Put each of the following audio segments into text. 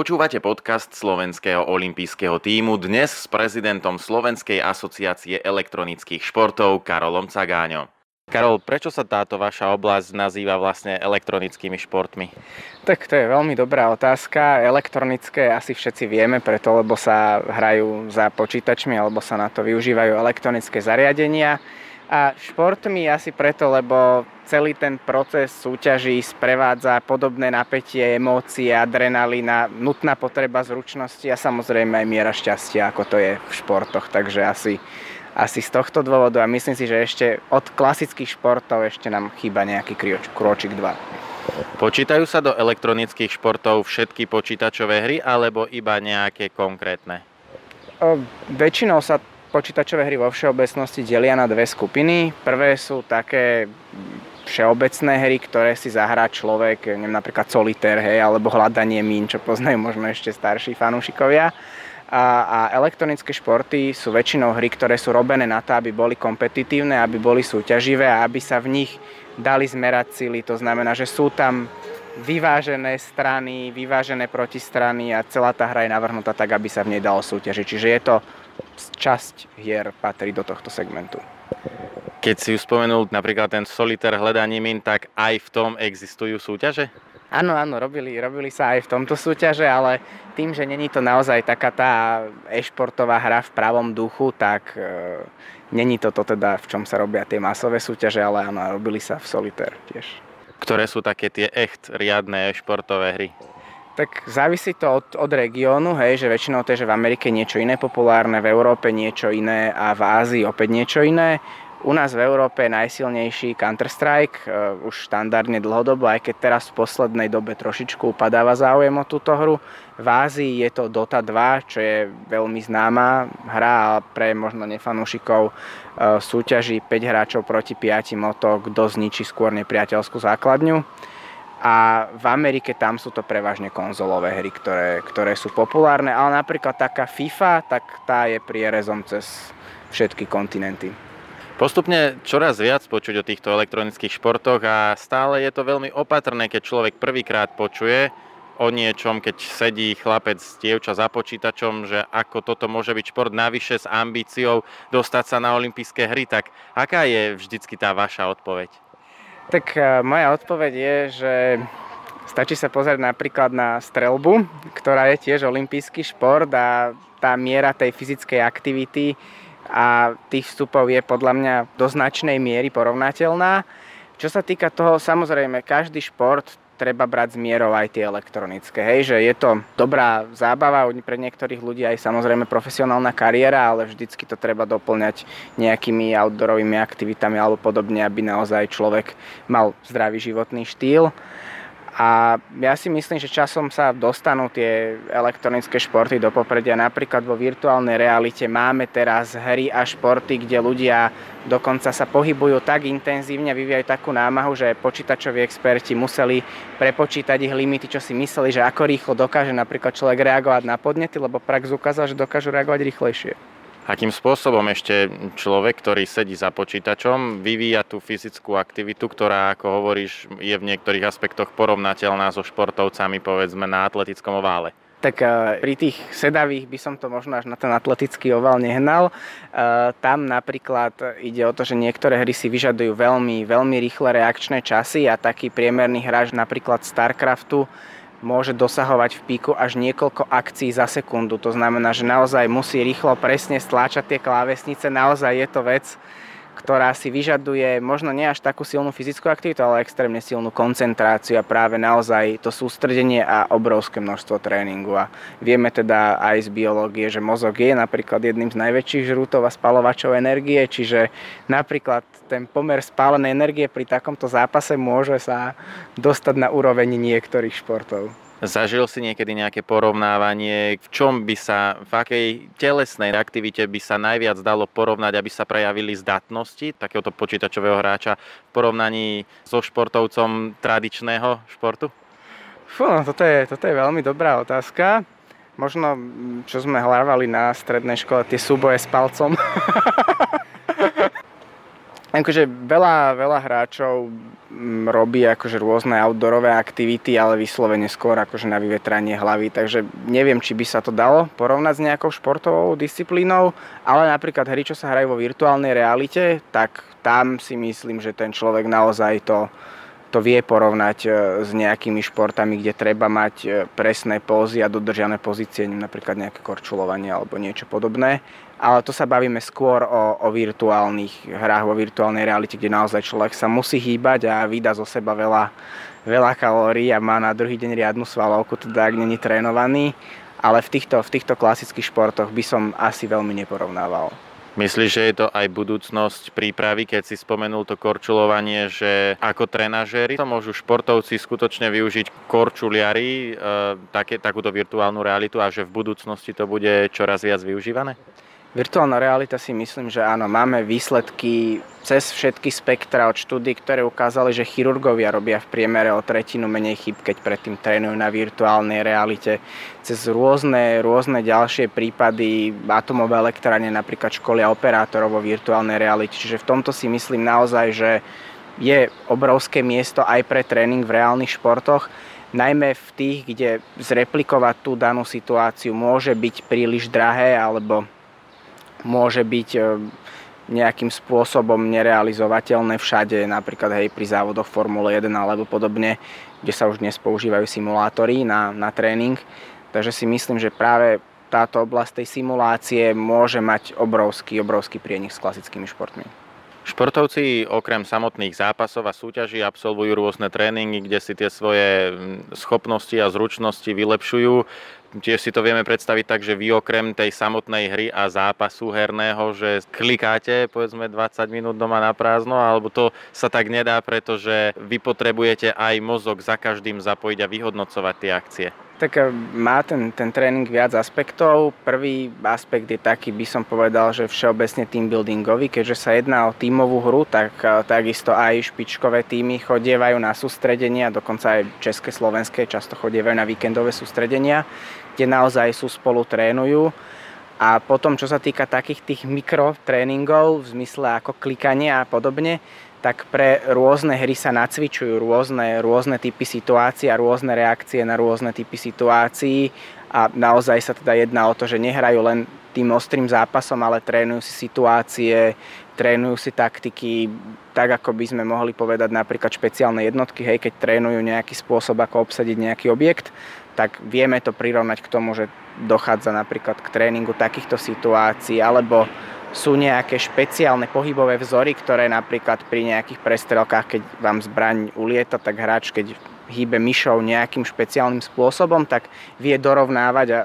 Počúvate podcast slovenského olympijského týmu dnes s prezidentom Slovenskej asociácie elektronických športov Karolom Cagáňom. Karol, prečo sa táto vaša oblasť nazýva vlastne elektronickými športmi? Tak to je veľmi dobrá otázka. Elektronické asi všetci vieme, preto lebo sa hrajú za počítačmi alebo sa na to využívajú elektronické zariadenia. A športmi asi preto, lebo celý ten proces súťaží sprevádza podobné napätie, emócie, adrenalína, nutná potreba zručnosti a samozrejme aj miera šťastia, ako to je v športoch. Takže asi, asi z tohto dôvodu a myslím si, že ešte od klasických športov ešte nám chýba nejaký krôčik 2. Počítajú sa do elektronických športov všetky počítačové hry alebo iba nejaké konkrétne? O, väčšinou sa počítačové hry vo všeobecnosti delia na dve skupiny. Prvé sú také všeobecné hry, ktoré si zahrá človek, neviem, napríklad solitér, hej, alebo hľadanie mín, čo poznajú možno ešte starší fanúšikovia. A, a elektronické športy sú väčšinou hry, ktoré sú robené na to, aby boli kompetitívne, aby boli súťaživé a aby sa v nich dali zmerať sily. To znamená, že sú tam vyvážené strany, vyvážené protistrany a celá tá hra je navrhnutá tak, aby sa v nej dalo súťažiť. Čiže je to časť hier patrí do tohto segmentu. Keď si už spomenul napríklad ten solitér hľadaním in, tak aj v tom existujú súťaže? Áno, áno, robili, robili sa aj v tomto súťaže, ale tým, že není to naozaj taká tá e-športová hra v pravom duchu, tak e, není toto teda, v čom sa robia tie masové súťaže, ale áno, robili sa v solitér tiež. Ktoré sú také tie echt riadne športové hry? Tak závisí to od, od regiónu, hej, že väčšinou to je, že v Amerike niečo iné populárne, v Európe niečo iné a v Ázii opäť niečo iné. U nás v Európe je najsilnejší Counter-Strike, uh, už štandardne dlhodobo, aj keď teraz v poslednej dobe trošičku upadáva záujem o túto hru. V Ázii je to Dota 2, čo je veľmi známa hra pre možno nefanúšikov uh, súťaží 5 hráčov proti 5 o to, kto zničí skôr nepriateľskú základňu a v Amerike tam sú to prevažne konzolové hry, ktoré, ktoré sú populárne, ale napríklad taká FIFA, tak tá je prierezom cez všetky kontinenty. Postupne čoraz viac počuť o týchto elektronických športoch a stále je to veľmi opatrné, keď človek prvýkrát počuje o niečom, keď sedí chlapec, dievča za počítačom, že ako toto môže byť šport navyše s ambíciou dostať sa na olympijské hry, tak aká je vždycky tá vaša odpoveď? Tak e, moja odpoveď je, že stačí sa pozrieť napríklad na strelbu, ktorá je tiež olimpijský šport a tá miera tej fyzickej aktivity a tých vstupov je podľa mňa do značnej miery porovnateľná. Čo sa týka toho, samozrejme, každý šport treba brať s mierou aj tie elektronické. Hej, že je to dobrá zábava, pre niektorých ľudí aj samozrejme profesionálna kariéra, ale vždycky to treba doplňať nejakými outdoorovými aktivitami alebo podobne, aby naozaj človek mal zdravý životný štýl. A ja si myslím, že časom sa dostanú tie elektronické športy do popredia. Napríklad vo virtuálnej realite máme teraz hry a športy, kde ľudia dokonca sa pohybujú tak intenzívne, vyvíjajú takú námahu, že počítačoví experti museli prepočítať ich limity, čo si mysleli, že ako rýchlo dokáže napríklad človek reagovať na podnety, lebo prax ukázal, že dokážu reagovať rýchlejšie. Akým spôsobom ešte človek, ktorý sedí za počítačom, vyvíja tú fyzickú aktivitu, ktorá, ako hovoríš, je v niektorých aspektoch porovnateľná so športovcami, povedzme, na atletickom ovále? Tak eh, pri tých sedavých by som to možno až na ten atletický oval nehnal. Eh, tam napríklad ide o to, že niektoré hry si vyžadujú veľmi, veľmi rýchle reakčné časy a taký priemerný hráč napríklad StarCraftu môže dosahovať v píku až niekoľko akcií za sekundu. To znamená, že naozaj musí rýchlo presne stláčať tie klávesnice. Naozaj je to vec, ktorá si vyžaduje možno nie až takú silnú fyzickú aktivitu, ale extrémne silnú koncentráciu a práve naozaj to sústredenie a obrovské množstvo tréningu. A vieme teda aj z biológie, že mozog je napríklad jedným z najväčších žrútov a spalovačov energie, čiže napríklad ten pomer spálenej energie pri takomto zápase môže sa dostať na úroveň niektorých športov. Zažil si niekedy nejaké porovnávanie, v čom by sa, v akej telesnej aktivite by sa najviac dalo porovnať, aby sa prejavili zdatnosti takéhoto počítačového hráča v porovnaní so športovcom tradičného športu? Fú, no, toto, je, toto je veľmi dobrá otázka. Možno, čo sme hľadali na strednej škole, tie súboje s palcom. Akože veľa, veľa hráčov mm, robí akože rôzne outdoorové aktivity, ale vyslovene skôr akože na vyvetranie hlavy, takže neviem, či by sa to dalo porovnať s nejakou športovou disciplínou, ale napríklad hry, čo sa hrajú vo virtuálnej realite, tak tam si myslím, že ten človek naozaj to, to vie porovnať e, s nejakými športami, kde treba mať e, presné pózy a dodržiané pozície, napríklad nejaké korčulovanie alebo niečo podobné. Ale to sa bavíme skôr o, o virtuálnych hrách, vo virtuálnej realite, kde naozaj človek sa musí hýbať a vydá zo seba veľa, veľa kalórií a má na druhý deň riadnu svalovku, teda ak není trénovaný. Ale v týchto, v týchto klasických športoch by som asi veľmi neporovnával. Myslíš, že je to aj budúcnosť prípravy, keď si spomenul to korčulovanie, že ako trenažéri to môžu športovci skutočne využiť korčuliari, e, také, takúto virtuálnu realitu a že v budúcnosti to bude čoraz viac využívané? Virtuálna realita si myslím, že áno, máme výsledky cez všetky spektra od štúdy, ktoré ukázali, že chirurgovia robia v priemere o tretinu menej chyb, keď predtým trénujú na virtuálnej realite. Cez rôzne, rôzne ďalšie prípady atomové elektrárne napríklad školia operátorov vo virtuálnej realite. Čiže v tomto si myslím naozaj, že je obrovské miesto aj pre tréning v reálnych športoch najmä v tých, kde zreplikovať tú danú situáciu môže byť príliš drahé alebo môže byť e, nejakým spôsobom nerealizovateľné všade, napríklad hej, pri závodoch Formule 1 alebo podobne, kde sa už dnes používajú simulátory na, na tréning. Takže si myslím, že práve táto oblasť tej simulácie môže mať obrovský, obrovský prienik s klasickými športmi. Športovci okrem samotných zápasov a súťaží absolvujú rôzne tréningy, kde si tie svoje schopnosti a zručnosti vylepšujú tiež si to vieme predstaviť tak, že vy okrem tej samotnej hry a zápasu herného, že klikáte povedzme 20 minút doma na prázdno, alebo to sa tak nedá, pretože vy potrebujete aj mozog za každým zapojiť a vyhodnocovať tie akcie. Tak eh, má ten, ten tréning viac aspektov. Prvý aspekt je taký, by som povedal, že všeobecne team buildingový, keďže sa jedná o tímovú hru, tak eh, takisto aj špičkové týmy chodievajú na sústredenia, dokonca aj české, slovenské často chodievajú na víkendové sústredenia, kde naozaj sú spolu trénujú. A potom, čo sa týka takých tých mikrotréningov, v zmysle ako klikanie a podobne, tak pre rôzne hry sa nacvičujú rôzne, rôzne typy situácií a rôzne reakcie na rôzne typy situácií. A naozaj sa teda jedná o to, že nehrajú len tým ostrým zápasom, ale trénujú si situácie, trénujú si taktiky, tak ako by sme mohli povedať napríklad špeciálne jednotky, hej, keď trénujú nejaký spôsob, ako obsadiť nejaký objekt, tak vieme to prirovnať k tomu, že dochádza napríklad k tréningu takýchto situácií, alebo sú nejaké špeciálne pohybové vzory, ktoré napríklad pri nejakých prestrelkách, keď vám zbraň ulieta, tak hráč, keď hýbe myšou nejakým špeciálnym spôsobom, tak vie dorovnávať e,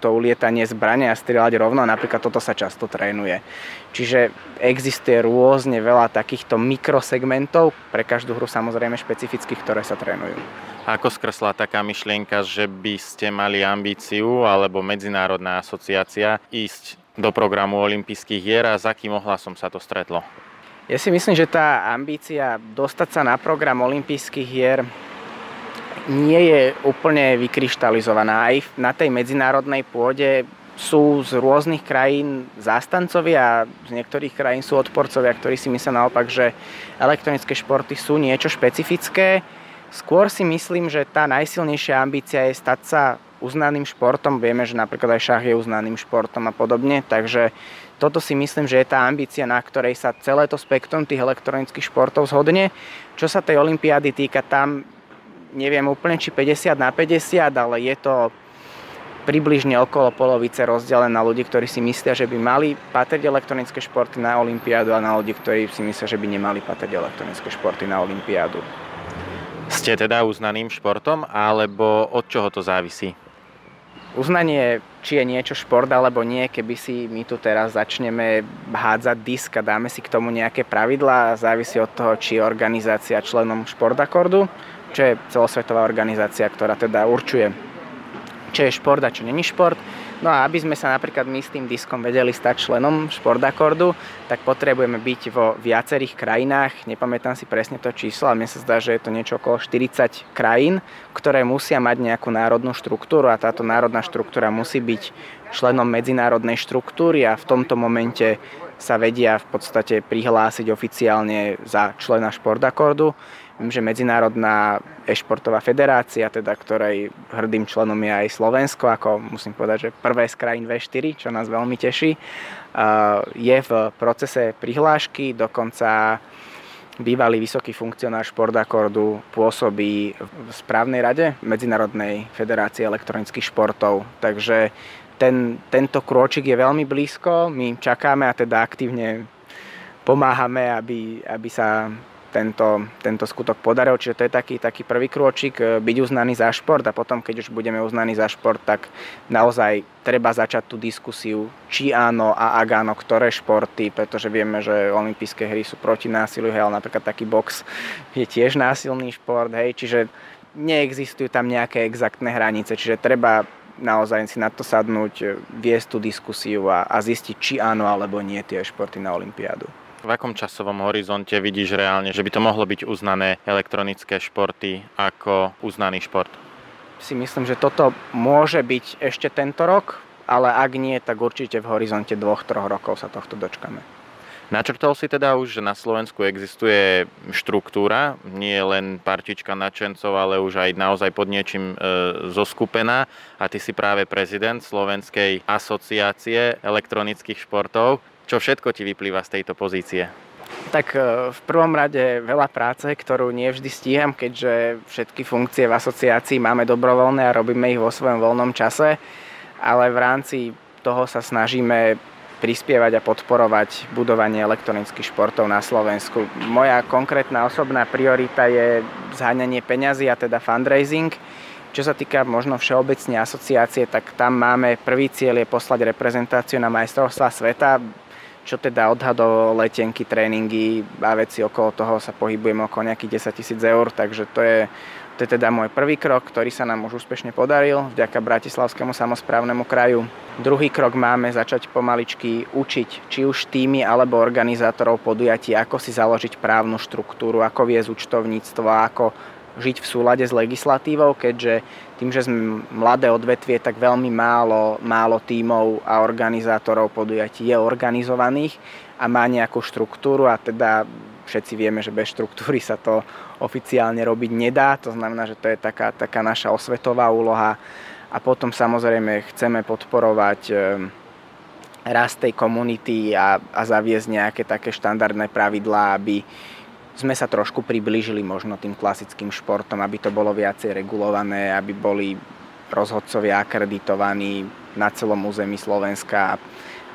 to ulietanie zbrane a strieľať rovno. Napríklad toto sa často trénuje. Čiže existuje rôzne veľa takýchto mikrosegmentov, pre každú hru samozrejme špecifických, ktoré sa trénujú. Ako skresla taká myšlienka, že by ste mali ambíciu alebo medzinárodná asociácia ísť do programu olympijských hier a za akým ohlasom sa to stretlo? Ja si myslím, že tá ambícia dostať sa na program olympijských hier nie je úplne vykryštalizovaná. Aj na tej medzinárodnej pôde sú z rôznych krajín zástancovia, z niektorých krajín sú odporcovia, ktorí si myslia naopak, že elektronické športy sú niečo špecifické Skôr si myslím, že tá najsilnejšia ambícia je stať sa uznaným športom. Vieme, že napríklad aj šach je uznaným športom a podobne, takže toto si myslím, že je tá ambícia, na ktorej sa celé to spektrum tých elektronických športov zhodne. Čo sa tej olympiády týka, tam neviem úplne či 50 na 50, ale je to približne okolo polovice rozdelené na ľudí, ktorí si myslia, že by mali patriť elektronické športy na olympiádu a na ľudí, ktorí si myslia, že by nemali patriť elektronické športy na olympiádu. Ste teda uznaným športom, alebo od čoho to závisí? Uznanie, či je niečo šport alebo nie, keby si my tu teraz začneme hádzať disk a dáme si k tomu nejaké pravidlá, závisí od toho, či je organizácia členom Športakordu, čo je celosvetová organizácia, ktorá teda určuje, čo je šport a čo není šport No a aby sme sa napríklad my s tým diskom vedeli stať členom Športakordu, tak potrebujeme byť vo viacerých krajinách. Nepamätám si presne to číslo, ale mne sa zdá, že je to niečo okolo 40 krajín, ktoré musia mať nejakú národnú štruktúru a táto národná štruktúra musí byť členom medzinárodnej štruktúry a v tomto momente sa vedia v podstate prihlásiť oficiálne za člena športakordu. Viem, že Medzinárodná e-športová federácia, teda ktorej hrdým členom je aj Slovensko, ako musím povedať, že prvé z krajín V4, čo nás veľmi teší, je v procese prihlášky, dokonca bývalý vysoký funkcionár športakordu pôsobí v správnej rade Medzinárodnej federácie elektronických športov. Takže ten, tento krôčik je veľmi blízko, my čakáme a teda aktívne pomáhame, aby, aby sa tento, tento skutok podaril. Čiže to je taký, taký prvý krôčik, e, byť uznaný za šport a potom, keď už budeme uznaní za šport, tak naozaj treba začať tú diskusiu, či áno a ak áno, ktoré športy, pretože vieme, že olympijské hry sú proti násiliu, hej, ale napríklad taký box je tiež násilný šport, hej, čiže neexistujú tam nejaké exaktné hranice, čiže treba naozaj si na to sadnúť, viesť tú diskusiu a, a zistiť, či áno alebo nie tie športy na Olympiádu. V akom časovom horizonte vidíš reálne, že by to mohlo byť uznané elektronické športy ako uznaný šport? Si myslím, že toto môže byť ešte tento rok, ale ak nie, tak určite v horizonte dvoch, troch rokov sa tohto dočkame. Načrtol si teda už, že na Slovensku existuje štruktúra, nie len partička nadšencov, ale už aj naozaj pod niečím e, zoskupená a ty si práve prezident Slovenskej asociácie elektronických športov. Čo všetko ti vyplýva z tejto pozície? Tak e, v prvom rade veľa práce, ktorú nie vždy stíham, keďže všetky funkcie v asociácii máme dobrovoľné a robíme ich vo svojom voľnom čase, ale v rámci toho sa snažíme prispievať a podporovať budovanie elektronických športov na Slovensku. Moja konkrétna osobná priorita je zháňanie peňazí a teda fundraising. Čo sa týka možno všeobecne asociácie, tak tam máme prvý cieľ je poslať reprezentáciu na majstrovstvá sveta čo teda odhadov letenky, tréningy a veci okolo toho sa pohybujeme okolo nejakých 10 tisíc eur, takže to je, to je teda môj prvý krok, ktorý sa nám už úspešne podaril vďaka Bratislavskému samozprávnemu kraju. Druhý krok máme začať pomaličky učiť či už týmy alebo organizátorov podujatí, ako si založiť právnu štruktúru, ako viesť účtovníctvo, ako žiť v súlade s legislatívou, keďže tým, že sme mladé odvetvie, tak veľmi málo, málo tímov a organizátorov podujatí je organizovaných a má nejakú štruktúru a teda všetci vieme, že bez štruktúry sa to oficiálne robiť nedá, to znamená, že to je taká, taká naša osvetová úloha. A potom samozrejme chceme podporovať eh, rast tej komunity a, a zaviesť nejaké také štandardné pravidlá, aby sme sa trošku priblížili možno tým klasickým športom, aby to bolo viacej regulované, aby boli rozhodcovia akreditovaní na celom území Slovenska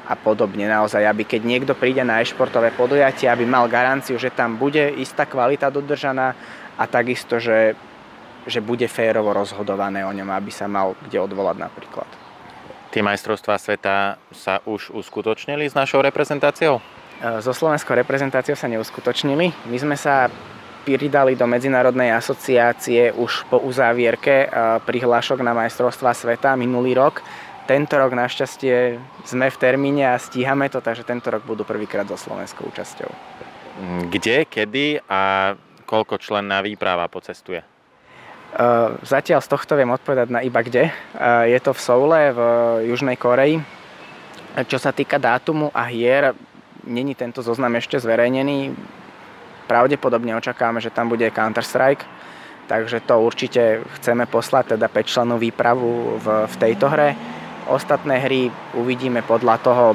a podobne. Naozaj, aby keď niekto príde na e-športové podujatie, aby mal garanciu, že tam bude istá kvalita dodržaná a takisto, že, že bude férovo rozhodované o ňom, aby sa mal kde odvolať napríklad. Tie majstrovstvá sveta sa už uskutočnili s našou reprezentáciou? So slovenskou reprezentáciou sa neuskutočnili. My sme sa pridali do Medzinárodnej asociácie už po uzávierke prihlášok na majstrovstvá sveta minulý rok. Tento rok našťastie sme v termíne a stíhame to, takže tento rok budú prvýkrát so slovenskou účasťou. Kde, kedy a koľko členná výprava pocestuje? Zatiaľ z tohto viem odpovedať na iba kde. Je to v Soule v Južnej Koreji. Čo sa týka dátumu a hier, není tento zoznam ešte zverejnený. Pravdepodobne očakávame, že tam bude Counter-Strike, takže to určite chceme poslať, teda 5 členú výpravu v, v tejto hre. Ostatné hry uvidíme podľa toho,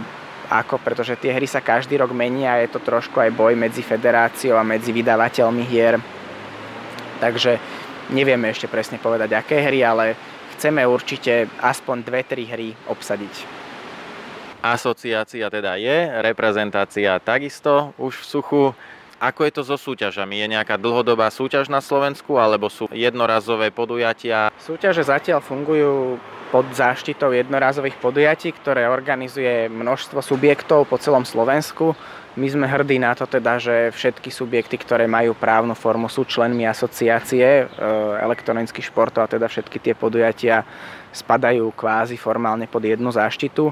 ako, pretože tie hry sa každý rok menia a je to trošku aj boj medzi federáciou a medzi vydavateľmi hier. Takže nevieme ešte presne povedať, aké hry, ale chceme určite aspoň 2-3 hry obsadiť. Asociácia teda je, reprezentácia takisto už v suchu. Ako je to so súťažami? Je nejaká dlhodobá súťaž na Slovensku alebo sú jednorazové podujatia? Súťaže zatiaľ fungujú pod záštitou jednorazových podujatí, ktoré organizuje množstvo subjektov po celom Slovensku. My sme hrdí na to teda, že všetky subjekty, ktoré majú právnu formu, sú členmi asociácie e, elektronických športov a teda všetky tie podujatia spadajú kvázi formálne pod jednu záštitu.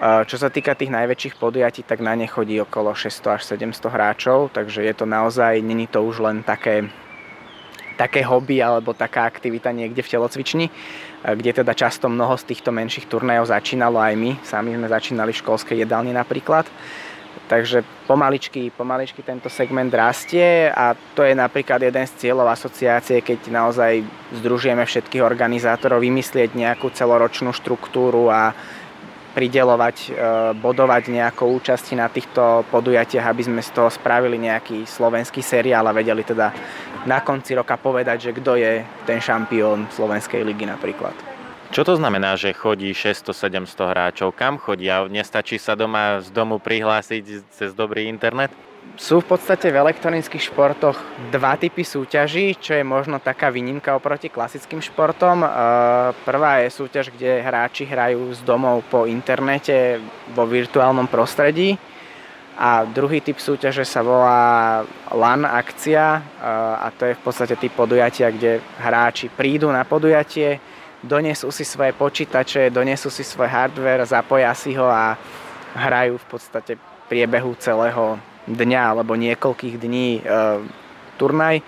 Čo sa týka tých najväčších podujatí, tak na ne chodí okolo 600 až 700 hráčov, takže je to naozaj, není to už len také, také hobby alebo taká aktivita niekde v telocvični, kde teda často mnoho z týchto menších turnajov začínalo aj my. Sami sme začínali v školskej jedálni napríklad. Takže pomaličky, pomaličky tento segment rastie a to je napríklad jeden z cieľov asociácie, keď naozaj združujeme všetkých organizátorov, vymyslieť nejakú celoročnú štruktúru a pridelovať, e, bodovať nejakou účasti na týchto podujatiach, aby sme z toho spravili nejaký slovenský seriál a vedeli teda na konci roka povedať, že kto je ten šampión Slovenskej ligy napríklad. Čo to znamená, že chodí 600-700 hráčov? Kam chodia? Nestačí sa doma z domu prihlásiť cez dobrý internet? Sú v podstate v elektronických športoch dva typy súťaží, čo je možno taká výnimka oproti klasickým športom. E, prvá je súťaž, kde hráči hrajú z domov po internete vo virtuálnom prostredí. A druhý typ súťaže sa volá LAN akcia e, a to je v podstate typ podujatia, kde hráči prídu na podujatie, donesú si svoje počítače, donesú si svoj hardware, zapoja si ho a hrajú v podstate priebehu celého dňa alebo niekoľkých dní e, turnaj.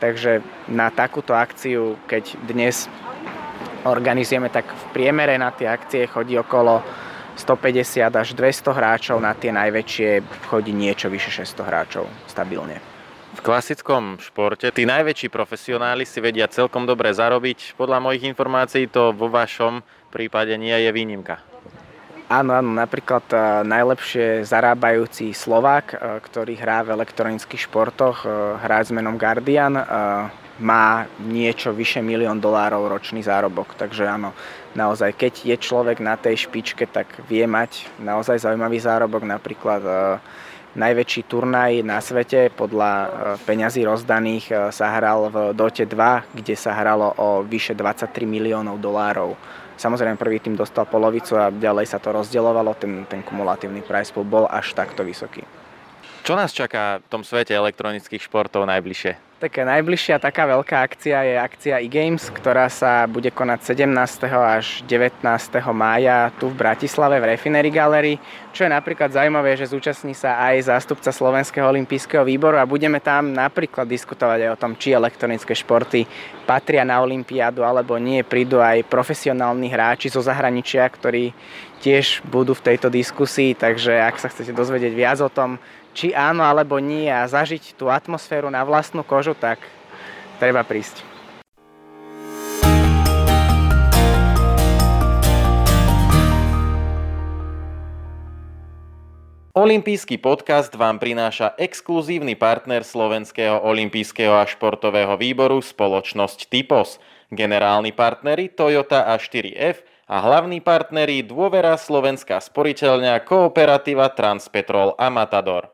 Takže na takúto akciu, keď dnes organizujeme, tak v priemere na tie akcie chodí okolo 150 až 200 hráčov, na tie najväčšie chodí niečo vyše 600 hráčov stabilne. V klasickom športe tí najväčší profesionáli si vedia celkom dobre zarobiť. Podľa mojich informácií to vo vašom prípade nie je výnimka. Áno, áno, napríklad uh, najlepšie zarábajúci Slovák, uh, ktorý hrá v elektronických športoch, uh, hrá s menom Guardian, má niečo vyše milión dolárov ročný zárobok. Takže áno, naozaj, keď je človek na tej špičke, tak vie mať naozaj zaujímavý zárobok. Napríklad najväčší turnaj na svete podľa e, peňazí rozdaných e, sa hral v Dote 2, kde sa hralo o vyše 23 miliónov dolárov. Samozrejme prvý tým dostal polovicu a ďalej sa to rozdielovalo, ten, ten kumulatívny price pool bol až takto vysoký. Čo nás čaká v tom svete elektronických športov najbližšie? Tak najbližšia taká veľká akcia je akcia e-games, ktorá sa bude konať 17. až 19. mája tu v Bratislave v Refinery Gallery. Čo je napríklad zaujímavé, že zúčastní sa aj zástupca Slovenského olympijského výboru a budeme tam napríklad diskutovať aj o tom, či elektronické športy patria na olympiádu alebo nie. Prídu aj profesionálni hráči zo zahraničia, ktorí tiež budú v tejto diskusii, takže ak sa chcete dozvedieť viac o tom, či áno alebo nie a zažiť tú atmosféru na vlastnú kožu, tak treba prísť. Olympijský podcast vám prináša exkluzívny partner Slovenského olympijského a športového výboru spoločnosť Typos, generálni partneri Toyota a 4F a hlavní partneri Dôvera Slovenská sporiteľňa Kooperativa Transpetrol a Matador.